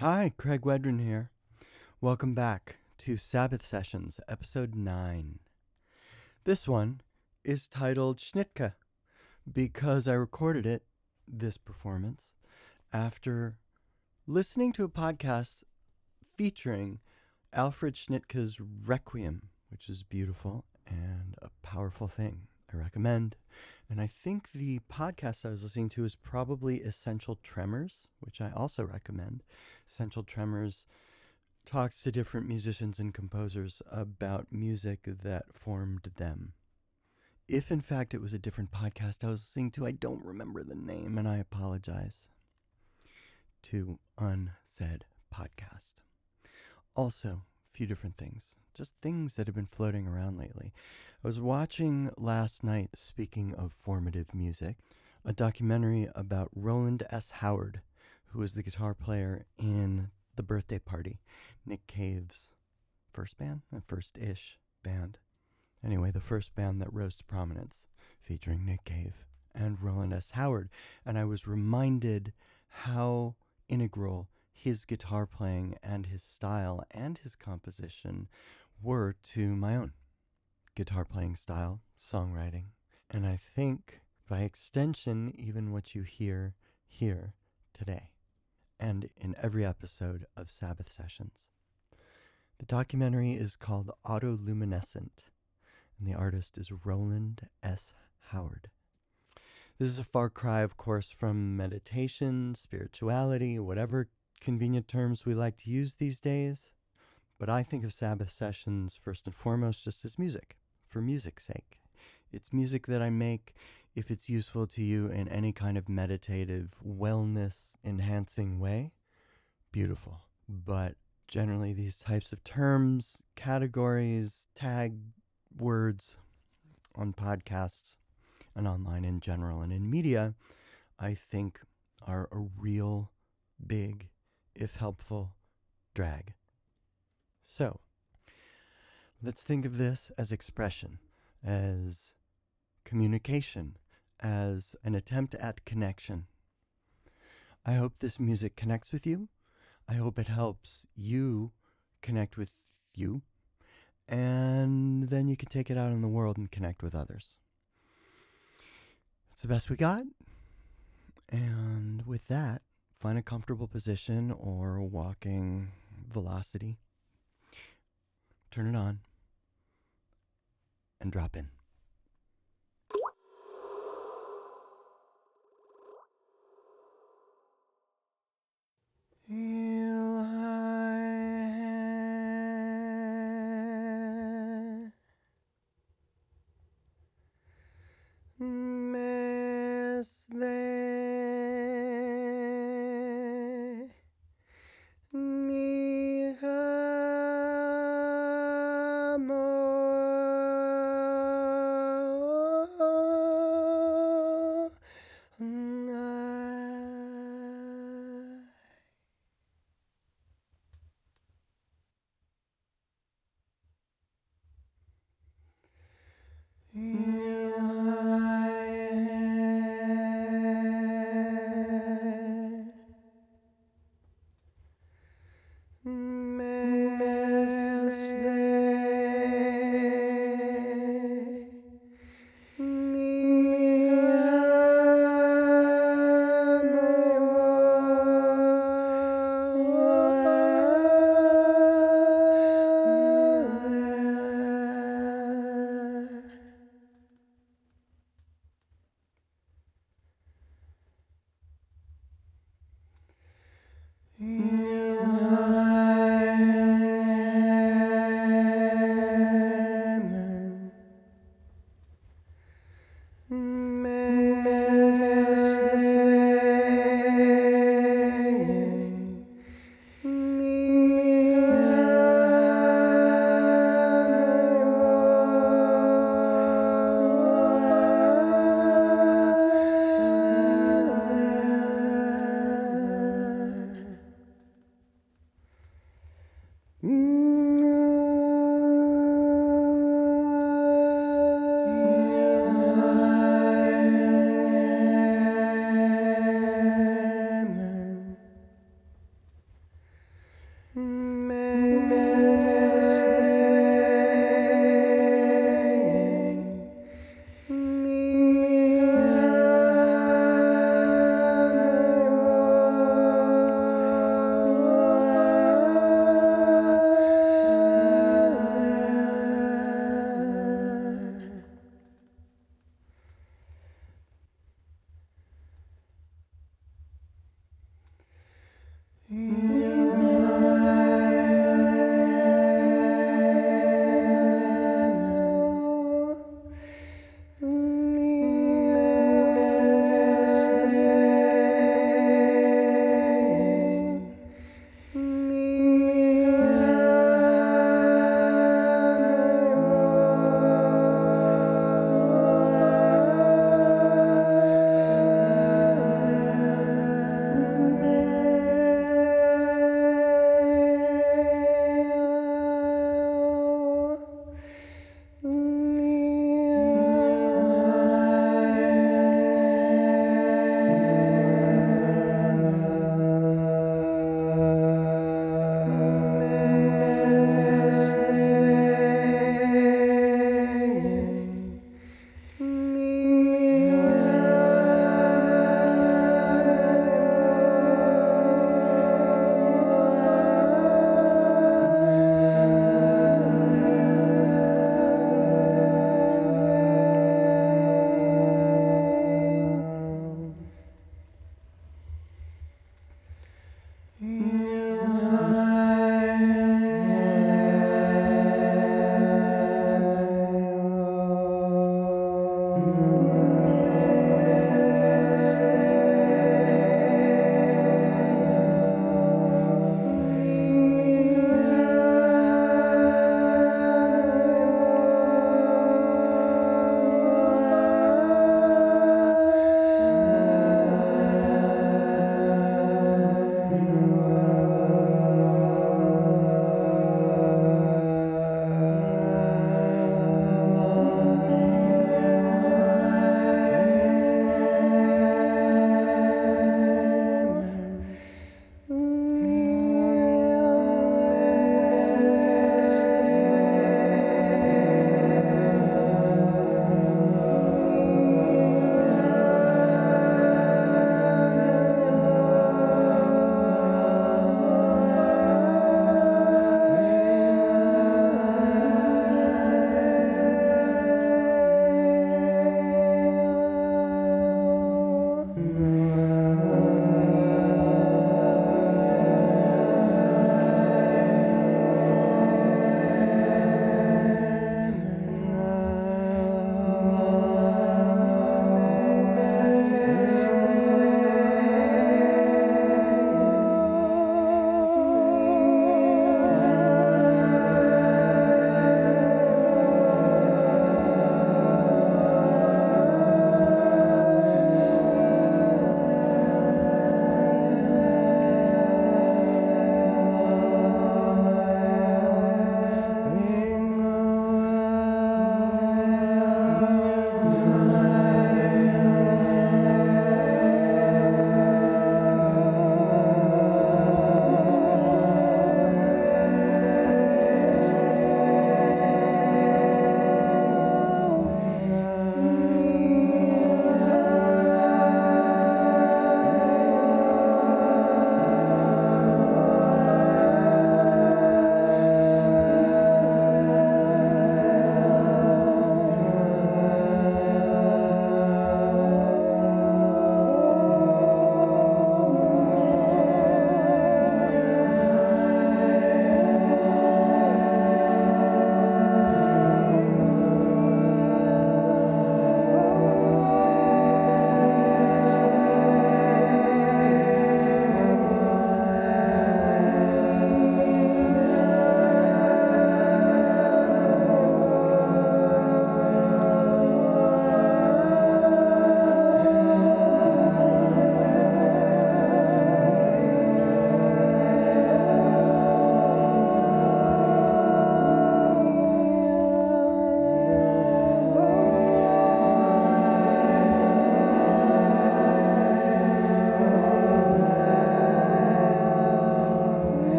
Hi, Craig Wedren here. Welcome back to Sabbath Sessions, episode 9. This one is titled Schnittke because I recorded it, this performance, after listening to a podcast featuring Alfred Schnittke's Requiem, which is beautiful and a powerful thing. I recommend. And I think the podcast I was listening to is probably Essential Tremors, which I also recommend. Essential Tremors talks to different musicians and composers about music that formed them. If in fact it was a different podcast I was listening to, I don't remember the name and I apologize. To Unsaid Podcast. Also, few different things, just things that have been floating around lately. I was watching last night, speaking of formative music, a documentary about Rowland S. Howard, who was the guitar player in The Birthday Party, Nick Cave's first band, uh, first ish band. Anyway, the first band that rose to prominence, featuring Nick Cave and Rowland S. Howard. And I was reminded how integral his guitar playing and his style and his composition were to my own guitar playing style, songwriting, and I think by extension, even what you hear here today and in every episode of Sabbath Sessions. The documentary is called Autoluminescent, and the artist is Rowland S. Howard. This is a far cry, of course, from meditation, spirituality, whatever convenient terms we like to use these days, but I think of Sabbath sessions first and foremost just as music, for music's sake. It's music that I make if it's useful to you in any kind of meditative, wellness enhancing way. Beautiful. But generally, these types of terms, categories, tag words on podcasts and online in general and in media, I think are a real big if helpful, drag. So, let's think of this as expression, as communication, as an attempt at connection. I hope this music connects with you. I hope it helps you connect with you. And then you can take it out in the world and connect with others. It's the best we got. And with that, Find a comfortable position or walking velocity. Turn it on and drop in. Miss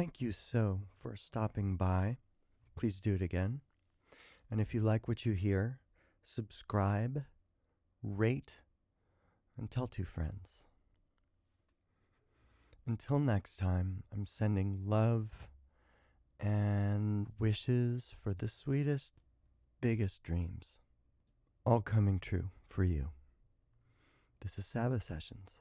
Thank you so for stopping by. Please do it again. And if you like what you hear, subscribe, rate, and tell two friends. Until next time, I'm sending love and wishes for the sweetest, biggest dreams, all coming true for you. This is Sabbath Sessions.